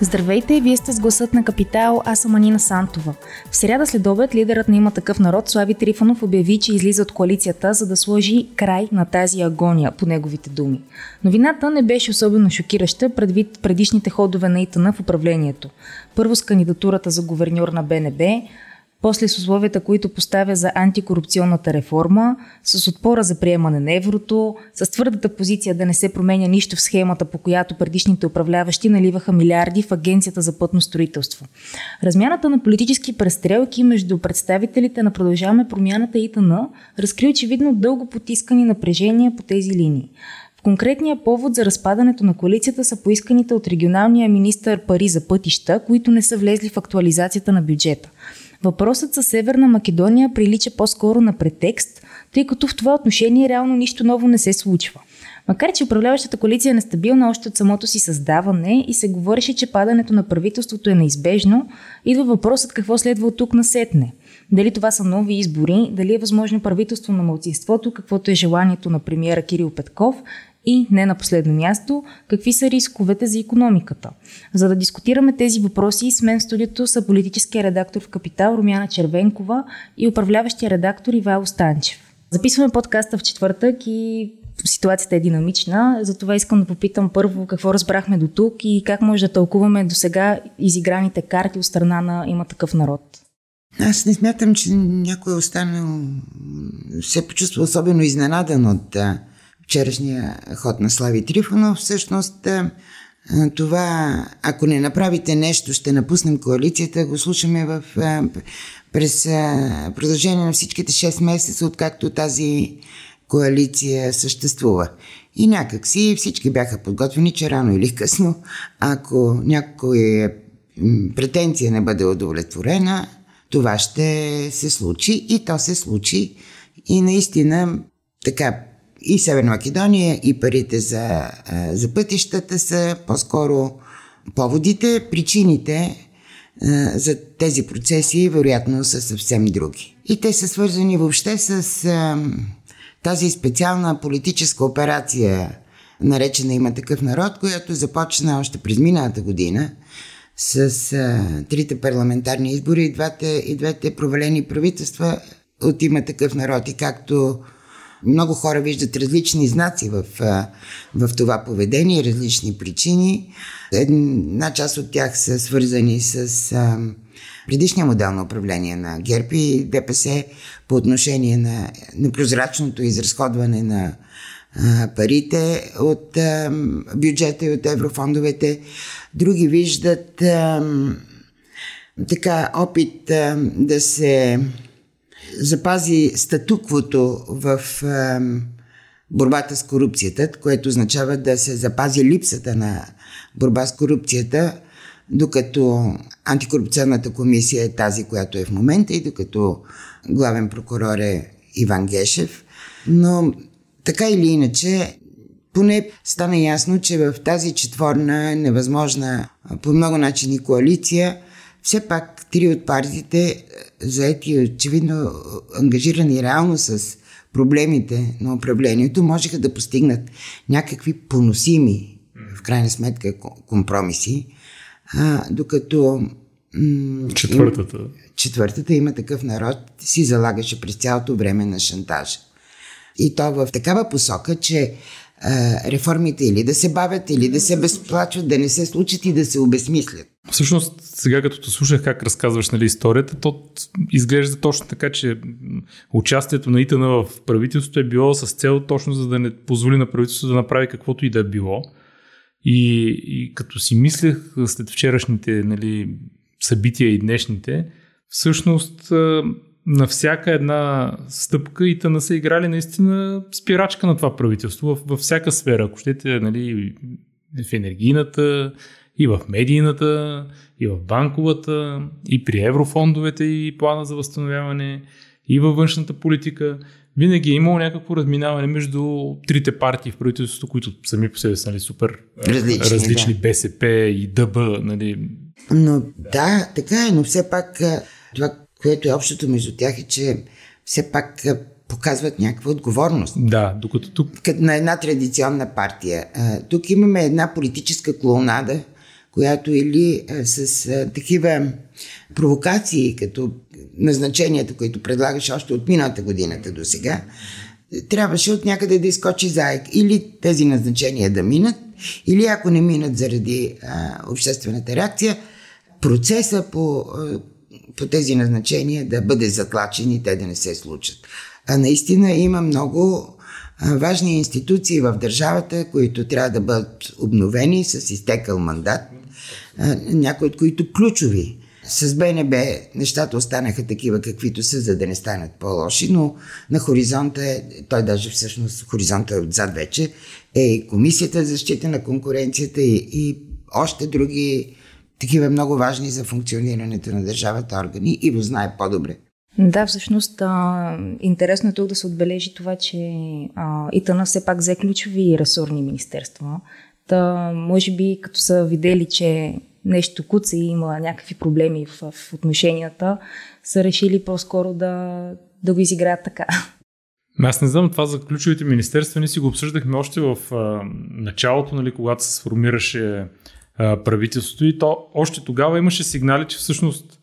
Здравейте, вие сте с гласът на Капитал, аз съм Анина Сантова. В сряда след обед лидерът на има такъв народ Слави Трифонов обяви, че излиза от коалицията, за да сложи край на тази агония, по неговите думи. Новината не беше особено шокираща предвид предишните ходове на Итана в управлението. Първо с кандидатурата за говерньор на БНБ, после с условията, които поставя за антикорупционната реформа, с отпора за приемане на еврото, с твърдата позиция да не се променя нищо в схемата, по която предишните управляващи наливаха милиарди в Агенцията за пътно строителство. Размяната на политически престрелки между представителите на Продължаваме промяната и ТН разкри очевидно дълго потискани напрежения по тези линии. Конкретният повод за разпадането на коалицията са поисканите от регионалния министър пари за пътища, които не са влезли в актуализацията на бюджета. Въпросът със Северна Македония прилича по-скоро на претекст, тъй като в това отношение реално нищо ново не се случва. Макар, че управляващата коалиция е нестабилна още от самото си създаване и се говореше, че падането на правителството е неизбежно, идва въпросът какво следва от тук насетне. Дали това са нови избори, дали е възможно правителство на мълцинството, каквото е желанието на премиера Кирил Петков и не на последно място, какви са рисковете за економиката. За да дискутираме тези въпроси, с мен в студиото са политическия редактор в Капитал Румяна Червенкова и управляващия редактор Ивайло Станчев. Записваме подкаста в четвъртък и ситуацията е динамична, затова искам да попитам първо какво разбрахме до тук и как може да тълкуваме до сега изиграните карти от страна на има такъв народ. Аз не смятам, че някой е останал, се почувства особено изненадан от вчерашния ход на Слави Трифонов. Всъщност това, ако не направите нещо, ще напуснем коалицията, го слушаме в, през продължение на всичките 6 месеца, откакто тази коалиция съществува. И някак си всички бяха подготвени, че рано или късно, ако някоя претенция не бъде удовлетворена, това ще се случи и то се случи. И наистина така и Северна Македония, и парите за, за пътищата са по-скоро поводите, причините за тези процеси вероятно са съвсем други. И те са свързани въобще с тази специална политическа операция, наречена има такъв народ, която започна още през миналата година с а, трите парламентарни избори и двете, и двете провалени правителства от има такъв народ. И както много хора виждат различни знаци в, в това поведение, различни причини. Една част от тях са свързани с предишния модел на управление на ГЕРБ и ДПС по отношение на непрозрачното изразходване на парите от бюджета и от еврофондовете. Други виждат така опит да се запази статуквото в е, борбата с корупцията, което означава да се запази липсата на борба с корупцията, докато антикорупционната комисия е тази, която е в момента и докато главен прокурор е Иван Гешев. Но така или иначе, поне стана ясно, че в тази четворна, невъзможна по много начини коалиция, все пак три от партиите заети очевидно ангажирани реално с проблемите на управлението, можеха да постигнат някакви поносими, в крайна сметка, компромиси, а, докато м- четвъртата. четвъртата има такъв народ, си залагаше през цялото време на шантажа. И то в такава посока, че реформите или да се бавят, или да се безплачват, да не се случат и да се обезмислят. Всъщност, сега като те слушах как разказваш нали, историята, то изглежда точно така, че участието на Итана в правителството е било с цел точно за да не позволи на правителството да направи каквото и да е било. И, и като си мислех след вчерашните нали, събития и днешните, всъщност на всяка една стъпка и тъна са играли наистина спирачка на това правителство във, във всяка сфера. Ако щете, нали, в енергийната, и в медийната, и в банковата, и при еврофондовете и плана за възстановяване, и във външната политика. винаги е имало някакво разминаване между трите партии в правителството, които сами по себе са нали, супер различни, различни да. БСП и ДБ. Нали. Но да, така е, но все пак това, което е общото между тях е, че все пак показват някаква отговорност. Да, докато тук... Като на една традиционна партия. Тук имаме една политическа клоунада, която или с такива провокации, като назначенията, които предлагаше още от миналата годината до сега, трябваше от някъде да изкочи заек. Или тези назначения да минат, или ако не минат заради а, обществената реакция, процеса по, а, по тези назначения да бъде затлачен и те да не се случат. А наистина има много важни институции в държавата, които трябва да бъдат обновени с изтекал мандат, някои от които ключови с БНБ нещата останаха такива каквито са, за да не станат по-лоши, но на хоризонта е, той даже всъщност хоризонта е отзад вече, е и Комисията за защита на конкуренцията и, и още други такива много важни за функционирането на държавата органи и го знае по-добре. Да, всъщност а, интересно е тук да се отбележи това, че а, ИТАНА все пак взе ключови ресорни министерства. Та, може би като са видели, че нещо куца и има някакви проблеми в, в отношенията, са решили по-скоро да, да го изиграят така. Аз не знам това за ключовите министерства. Ние си го обсъждахме още в а, началото, нали, когато се сформираше а, правителството и то още тогава имаше сигнали, че всъщност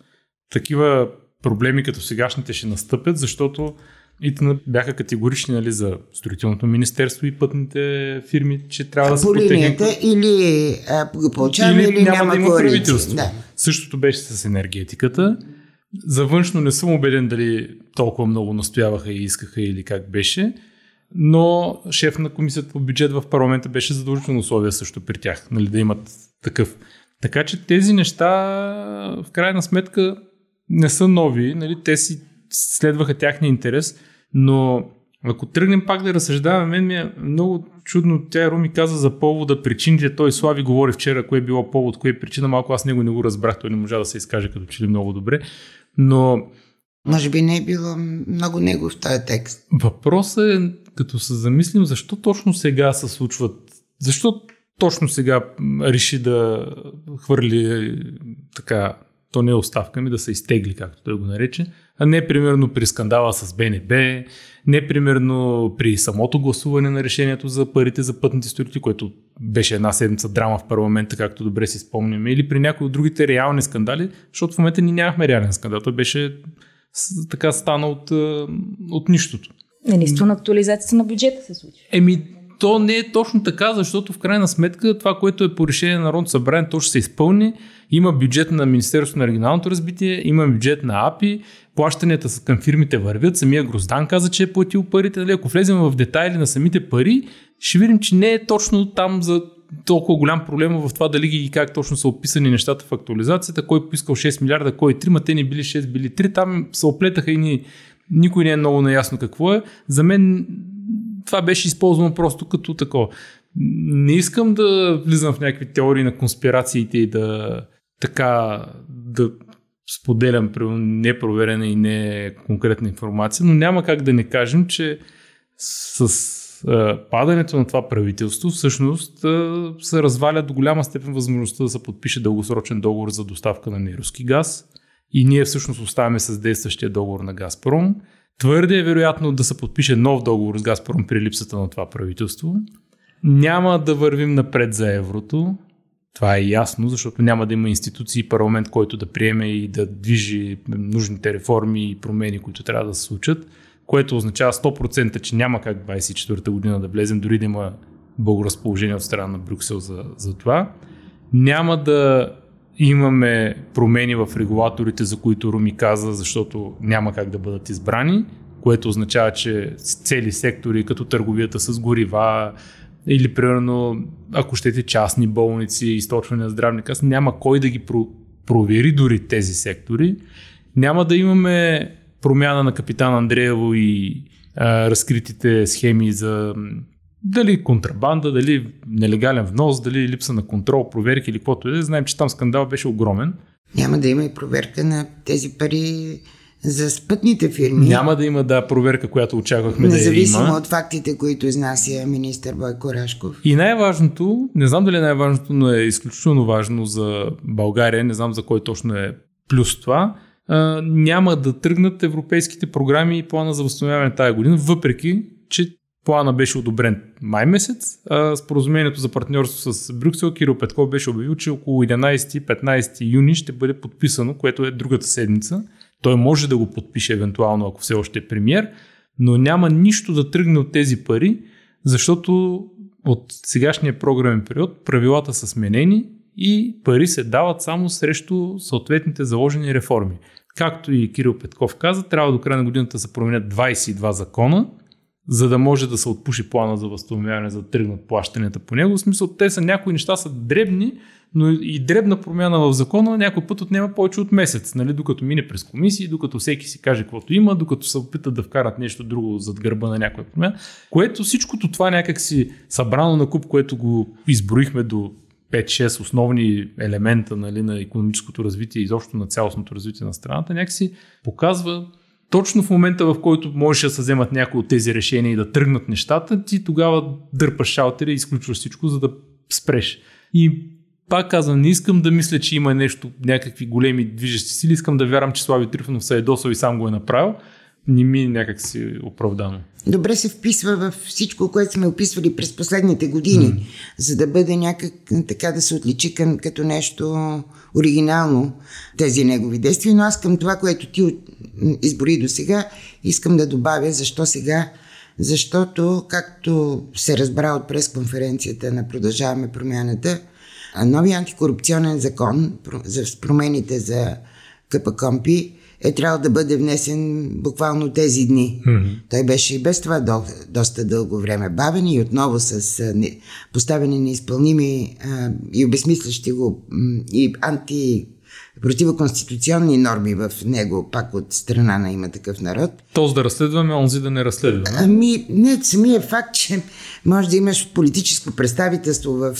такива проблеми като сегашните ще настъпят, защото и бяха категорични нали, за строителното министерство и пътните фирми, че трябва а да се по линията или а, получаваме или, или няма, няма да има правителство. Да. Същото беше с енергетиката. За външно не съм убеден дали толкова много настояваха и искаха или как беше, но шеф на комисията по бюджет в парламента беше задължително условие също при тях, нали, да имат такъв. Така че тези неща в крайна сметка не са нови, нали, те си следваха тяхния интерес, но ако тръгнем пак да разсъждаваме, мен ми е много чудно. Тя Руми каза за повода, причините. Той Слави говори вчера, кое е било повод, кое е причина. Малко аз него не го разбрах, той не можа да се изкаже като че ли много добре. Но може би не е било много него в този текст. Въпросът е, като се замислим, защо точно сега се случват, защо точно сега реши да хвърли така, то не е оставка ми, да се изтегли, както той го нарече, не примерно при скандала с БНБ, не примерно при самото гласуване на решението за парите за пътните строители, което беше една седмица драма в парламента, както добре си спомняме, или при някои от другите реални скандали, защото в момента ни нямахме реален скандал. Той беше така стана от, от нищото. Единствено актуализацията на бюджета се случи. Еми, то не е точно така, защото в крайна сметка това, което е по решение на Народното събрание, то ще се изпълни. Има бюджет на Министерството на регионалното развитие, има бюджет на АПИ, плащанията към фирмите вървят. Самия Гроздан каза, че е платил парите. Нали? Ако влезем в детайли на самите пари, ще видим, че не е точно там за толкова голям проблем в това дали и как точно са описани нещата в актуализацията, кой поискал 6 милиарда, кой 3, ма те не били 6, били 3, там се оплетаха и ни, никой не е много наясно какво е. За мен това беше използвано просто като такова. Не искам да влизам в някакви теории на конспирациите и да така да споделям непроверена и не конкретна информация, но няма как да не кажем, че с падането на това правителство всъщност се разваля до голяма степен възможността да се подпише дългосрочен договор за доставка на неруски газ и ние всъщност оставаме с действащия договор на Газпром. Твърде е вероятно да се подпише нов договор с Газпром при липсата на това правителство. Няма да вървим напред за еврото. Това е ясно, защото няма да има институции и парламент, който да приеме и да движи нужните реформи и промени, които трябва да се случат, което означава 100%, че няма как 24-та година да влезем, дори да има благоразположение от страна на Брюксел за, за това. Няма да имаме промени в регулаторите, за които Руми каза, защото няма как да бъдат избрани, което означава, че цели сектори, като търговията с горива, или примерно, ако щете частни болници, източване на здравни каси, няма кой да ги про- провери дори тези сектори. Няма да имаме промяна на капитан Андреево и а, разкритите схеми за дали контрабанда, дали нелегален внос, дали липса на контрол, проверки или каквото е. Знаем, че там скандал беше огромен. Няма да има и проверка на тези пари За спътните фирми. Няма да има да проверка, която очаквахме да Независимо има. от фактите, които изнася министър Бойко Рашков. И най-важното, не знам дали е най-важното, но е изключително важно за България, не знам за кой точно е плюс това, а, няма да тръгнат европейските програми и плана за възстановяване тази година, въпреки, че плана беше одобрен май месец, а споразумението за партньорство с Брюксел Кирил Петков беше обявил, че около 11-15 юни ще бъде подписано, което е другата седмица. Той може да го подпише евентуално, ако все още е премьер, но няма нищо да тръгне от тези пари, защото от сегашния програмен период правилата са сменени и пари се дават само срещу съответните заложени реформи. Както и Кирил Петков каза, трябва до края на годината да се променят 22 закона, за да може да се отпуши плана за възстановяване, за да тръгнат плащанията по него. В смисъл, те са някои неща са дребни, но и дребна промяна в закона някой път отнема повече от месец, нали? докато мине през комисии, докато всеки си каже каквото има, докато се опитат да вкарат нещо друго зад гърба на някоя промяна, което всичкото това някак си събрано на куп, което го изброихме до 5-6 основни елемента нали, на економическото развитие и изобщо на цялостното развитие на страната, някакси показва точно в момента, в който можеш да се вземат някои от тези решения и да тръгнат нещата, ти тогава дърпаш шалтера и изключваш всичко, за да спреш. И пак казвам, не искам да мисля, че има нещо, някакви големи движещи сили, искам да вярвам, че Слави Трифонов се е досъл и сам го е направил. Не ми някак си оправдано. Добре се вписва в всичко, което сме описвали през последните години, mm. за да бъде някак така да се отличи към, като нещо оригинално тези негови действия. Но аз към това, което ти избори до сега, искам да добавя защо сега. Защото, както се разбра от пресконференцията на Продължаваме промяната, новия антикорупционен закон за промените за КПКОМПИ е трябвало да бъде внесен буквално тези дни. Mm-hmm. Той беше и без това до, доста дълго време бавен и отново с а, не, поставени неизпълними а, и обесмислящи го и анти противоконституционни норми в него, пак от страна на има такъв народ. Тоест да разследваме, онзи да не разследваме. Ами, не, самия факт, че може да имаш политическо представителство в...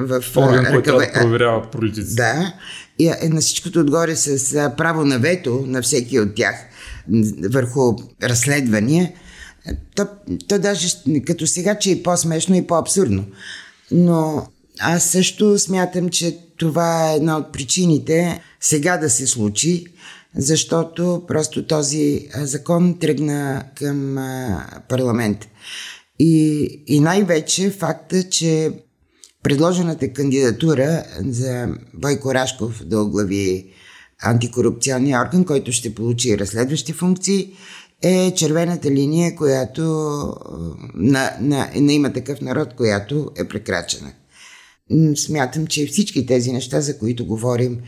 в Орган, който да проверява политиците. Да, и е на всичкото отгоре с право на вето на всеки от тях върху разследвания, то, то даже като сега, че е по-смешно и по-абсурдно. Но аз също смятам, че това е една от причините сега да се случи, защото просто този закон тръгна към парламент. И, и най-вече факта, че предложената кандидатура за Бойко Рашков да оглави антикорупционния орган, който ще получи разследващи функции, е червената линия, която на, на, на има такъв народ, която е прекрачена смятам, че всички тези неща, за които говорим.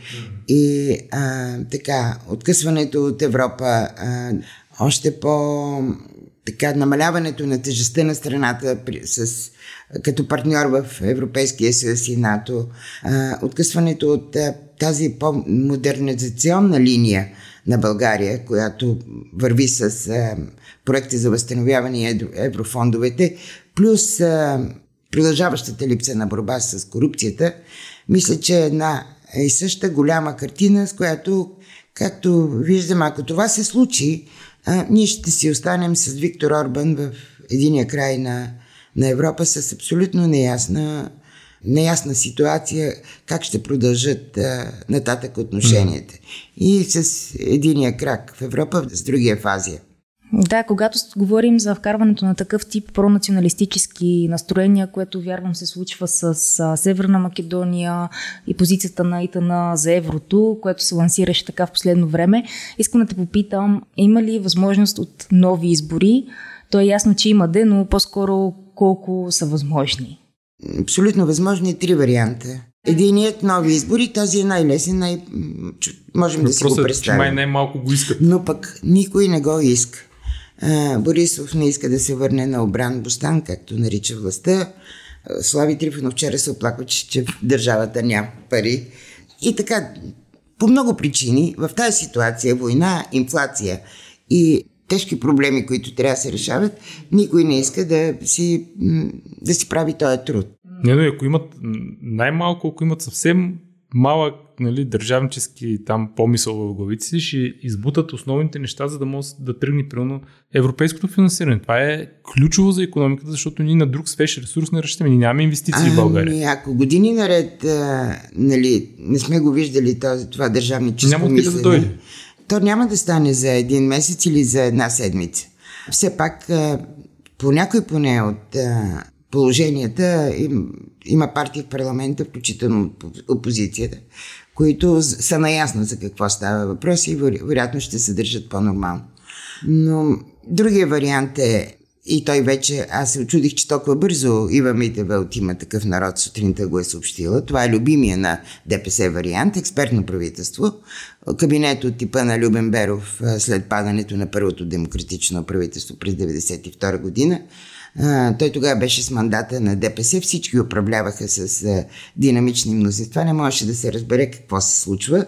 И а, така, откъсването от Европа, а, още по така, намаляването на тежестта на страната при, с, като партньор в Европейския съюз и НАТО, а, откъсването от а, тази по-модернизационна линия на България, която върви с а, проекти за възстановяване и еврофондовете, плюс а, продължаващата липса на борба с корупцията, мисля, че е една и съща голяма картина, с която, както виждам, ако това се случи, а, ние ще си останем с Виктор Орбан в единия край на, на Европа с абсолютно неясна, неясна ситуация как ще продължат а, нататък отношенията. И с единия крак в Европа, с другия в Азия. Да, когато говорим за вкарването на такъв тип пронационалистически настроения, което вярвам се случва с Северна Македония и позицията на ИТАНА за еврото, което се лансираше така в последно време, искам да те попитам, има ли възможност от нови избори? То е ясно, че има де, но по-скоро колко са възможни? Абсолютно възможни три варианта. Единият нови избори, този е най-лесен, най- можем Въпросът да си го представим. Е, че май най-малко го искат. Но пък никой не го иска. Борисов не иска да се върне на обран Бостан, както нарича властта. Слави Трифонов вчера се оплаква, че, че държавата няма пари. И така, по много причини, в тази ситуация, война, инфлация и тежки проблеми, които трябва да се решават, никой не иска да си, да си прави този труд. Не, но ако имат най-малко, ако имат съвсем малък нали, държавнически там помисъл в главите си, ще избутат основните неща, за да може да тръгне примерно европейското финансиране. Това е ключово за економиката, защото ние на друг свеж ресурс не разчитаме. Ние нямаме инвестиции а, в България. Ами, ако години наред а, нали, не сме го виждали това, това държавническо Няма мислене, да дойде. то няма да стане за един месец или за една седмица. Все пак, а, по някой поне от а, положенията им, има партии в парламента, включително опозицията, които са наясно за какво става въпрос и вероятно ще се държат по-нормално. Но другия вариант е и той вече, аз се очудих, че толкова бързо Ива Митева от има такъв народ сутринта го е съобщила. Това е любимия на ДПС вариант, експертно правителство. Кабинет от типа на Любен Беров след падането на първото демократично правителство през 1992 година той тогава беше с мандата на ДПС, всички управляваха с а, динамични мнозинства, не можеше да се разбере какво се случва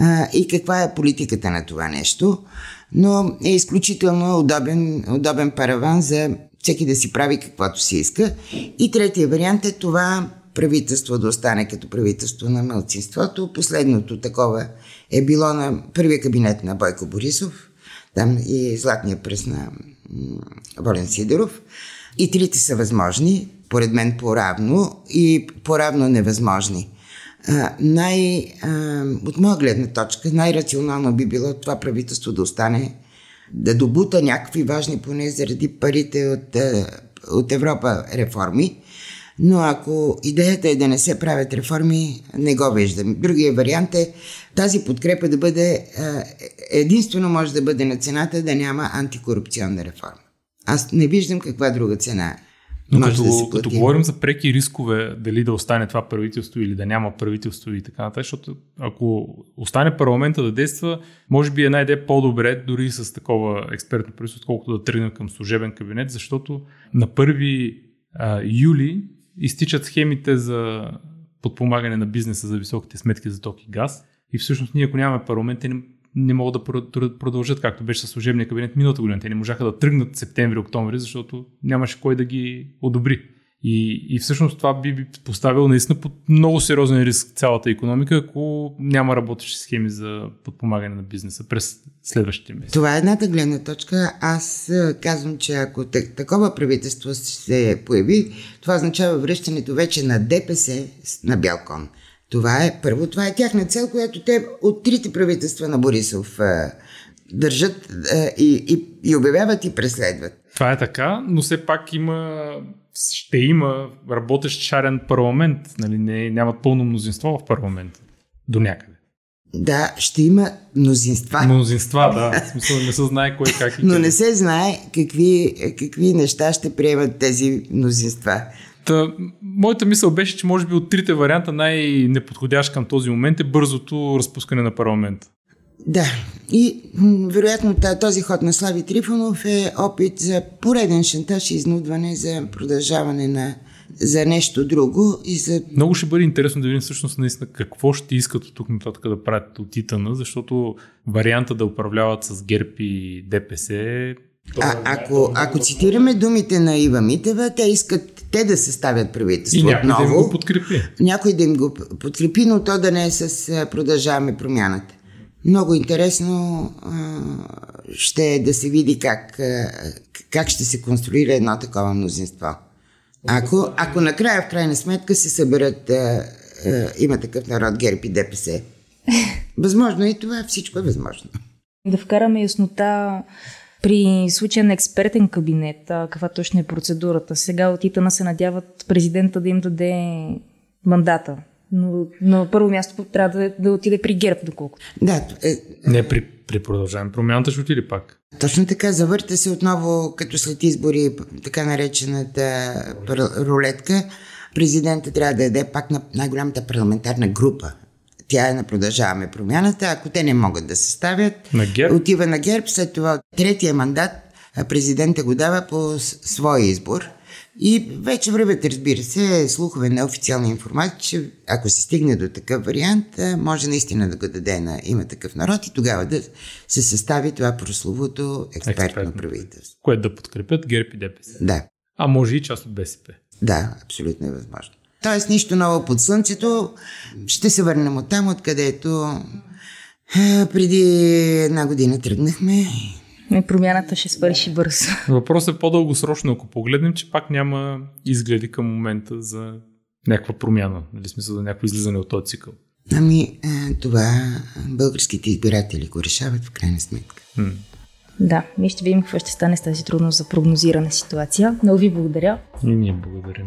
а, и каква е политиката на това нещо, но е изключително удобен, удобен параван за всеки да си прави каквото си иска. И третия вариант е това правителство да остане като правителство на мълцинството. Последното такова е било на първия кабинет на Бойко Борисов, там и златния пръст на Волен Сидоров. И трите са възможни, поред мен по-равно и по-равно невъзможни. А, най, а, от моя гледна точка, най-рационално би било това правителство да остане, да добута някакви важни, поне заради парите от, от Европа реформи, но ако идеята е да не се правят реформи, не го виждам. Другия вариант е тази подкрепа да бъде, единствено може да бъде на цената да няма антикорупционна реформа. Аз не виждам каква друга цена. Но като, да като говорим за преки рискове, дали да остане това правителство или да няма правителство и така нататък, защото ако остане парламента да действа, може би е най-де по-добре дори с такова експертно правителство, отколкото да тръгнем към служебен кабинет, защото на 1 а, юли изтичат схемите за подпомагане на бизнеса за високите сметки за ток и газ. И всъщност ние, ако нямаме парламент, не могат да продължат, както беше със служебния кабинет миналата година. Те не можаха да тръгнат септември-октомври, защото нямаше кой да ги одобри. И, и всъщност това би, би поставило наистина под много сериозен риск цялата економика, ако няма работещи схеми за подпомагане на бизнеса през следващите месеци. Това е едната гледна точка. Аз казвам, че ако такова правителство се появи, това означава връщането вече на ДПС на Бялкон. Това е, първо, това е тяхна цел, която те от трите правителства на Борисов а, държат а, и, и, и обявяват и преследват. Това е така, но все пак има ще има работещ шарен парламент. Нали? Не, нямат пълно мнозинство в парламента. До някъде. Да, ще има мнозинства. Мнозинства, да. В смисъл не се знае кой как и Но не се знае какви, какви неща ще приемат тези мнозинства. Та, моята мисъл беше, че може би от трите варианта най-неподходящ към този момент е бързото разпускане на парламента. Да, и вероятно този ход на Слави Трифонов е опит за пореден шантаж и изнудване за продължаване на за нещо друго и за... Много ще бъде интересно да видим всъщност наистина какво ще искат от тук нататък да правят от Титана, защото варианта да управляват с ГЕРБ и ДПС а, ако, ако цитираме думите на Ива Митева, те искат те да съставят правителство И някой отново. да им го подкрепи. Някой да им го подкрепи, но то да не е с продължаваме промяната. Много интересно а, ще е да се види как, а, как ще се конструира едно такова мнозинство. Ако, ако накрая, в крайна сметка, се съберат а, а, има такъв народ ГЕРБ и ДПС. Възможно е и това, всичко е възможно. Да вкараме яснота при случая на експертен кабинет, каква точно е процедурата? Сега от Итана се надяват президента да им даде мандата. Но на първо място трябва да, да отиде при ГЕРБ, доколко. Да. Е... Не, при, при продължаване промяната ще отиде пак. Точно така, завърта се отново, като след избори, така наречената рулетка. Президента трябва да даде пак на най-голямата парламентарна група тя е на продължаваме промяната. Ако те не могат да съставят, на ГЕРБ? отива на ГЕРБ. След това третия мандат президента го дава по своя избор. И вече вървят, разбира се, слухове на официална информация, че ако се стигне до такъв вариант, може наистина да го даде на има такъв народ и тогава да се състави това прословото експертно, експертно. правителство. Което да подкрепят ГЕРБ и ДПС. Да. А може и част от БСП. Да, абсолютно е възможно. Тоест нищо ново под слънцето. Ще се върнем от там, откъдето е, преди една година тръгнахме. И промяната ще свърши бързо. Въпросът е по-дългосрочно, ако погледнем, че пак няма изгледи към момента за някаква промяна, нали смисъл за някакво излизане от този цикъл. Ами, е, това българските избиратели го решават в крайна сметка. М. Да, ние ще видим какво ще стане с тази трудно за прогнозирана ситуация. Много ви благодаря. И ние благодарим.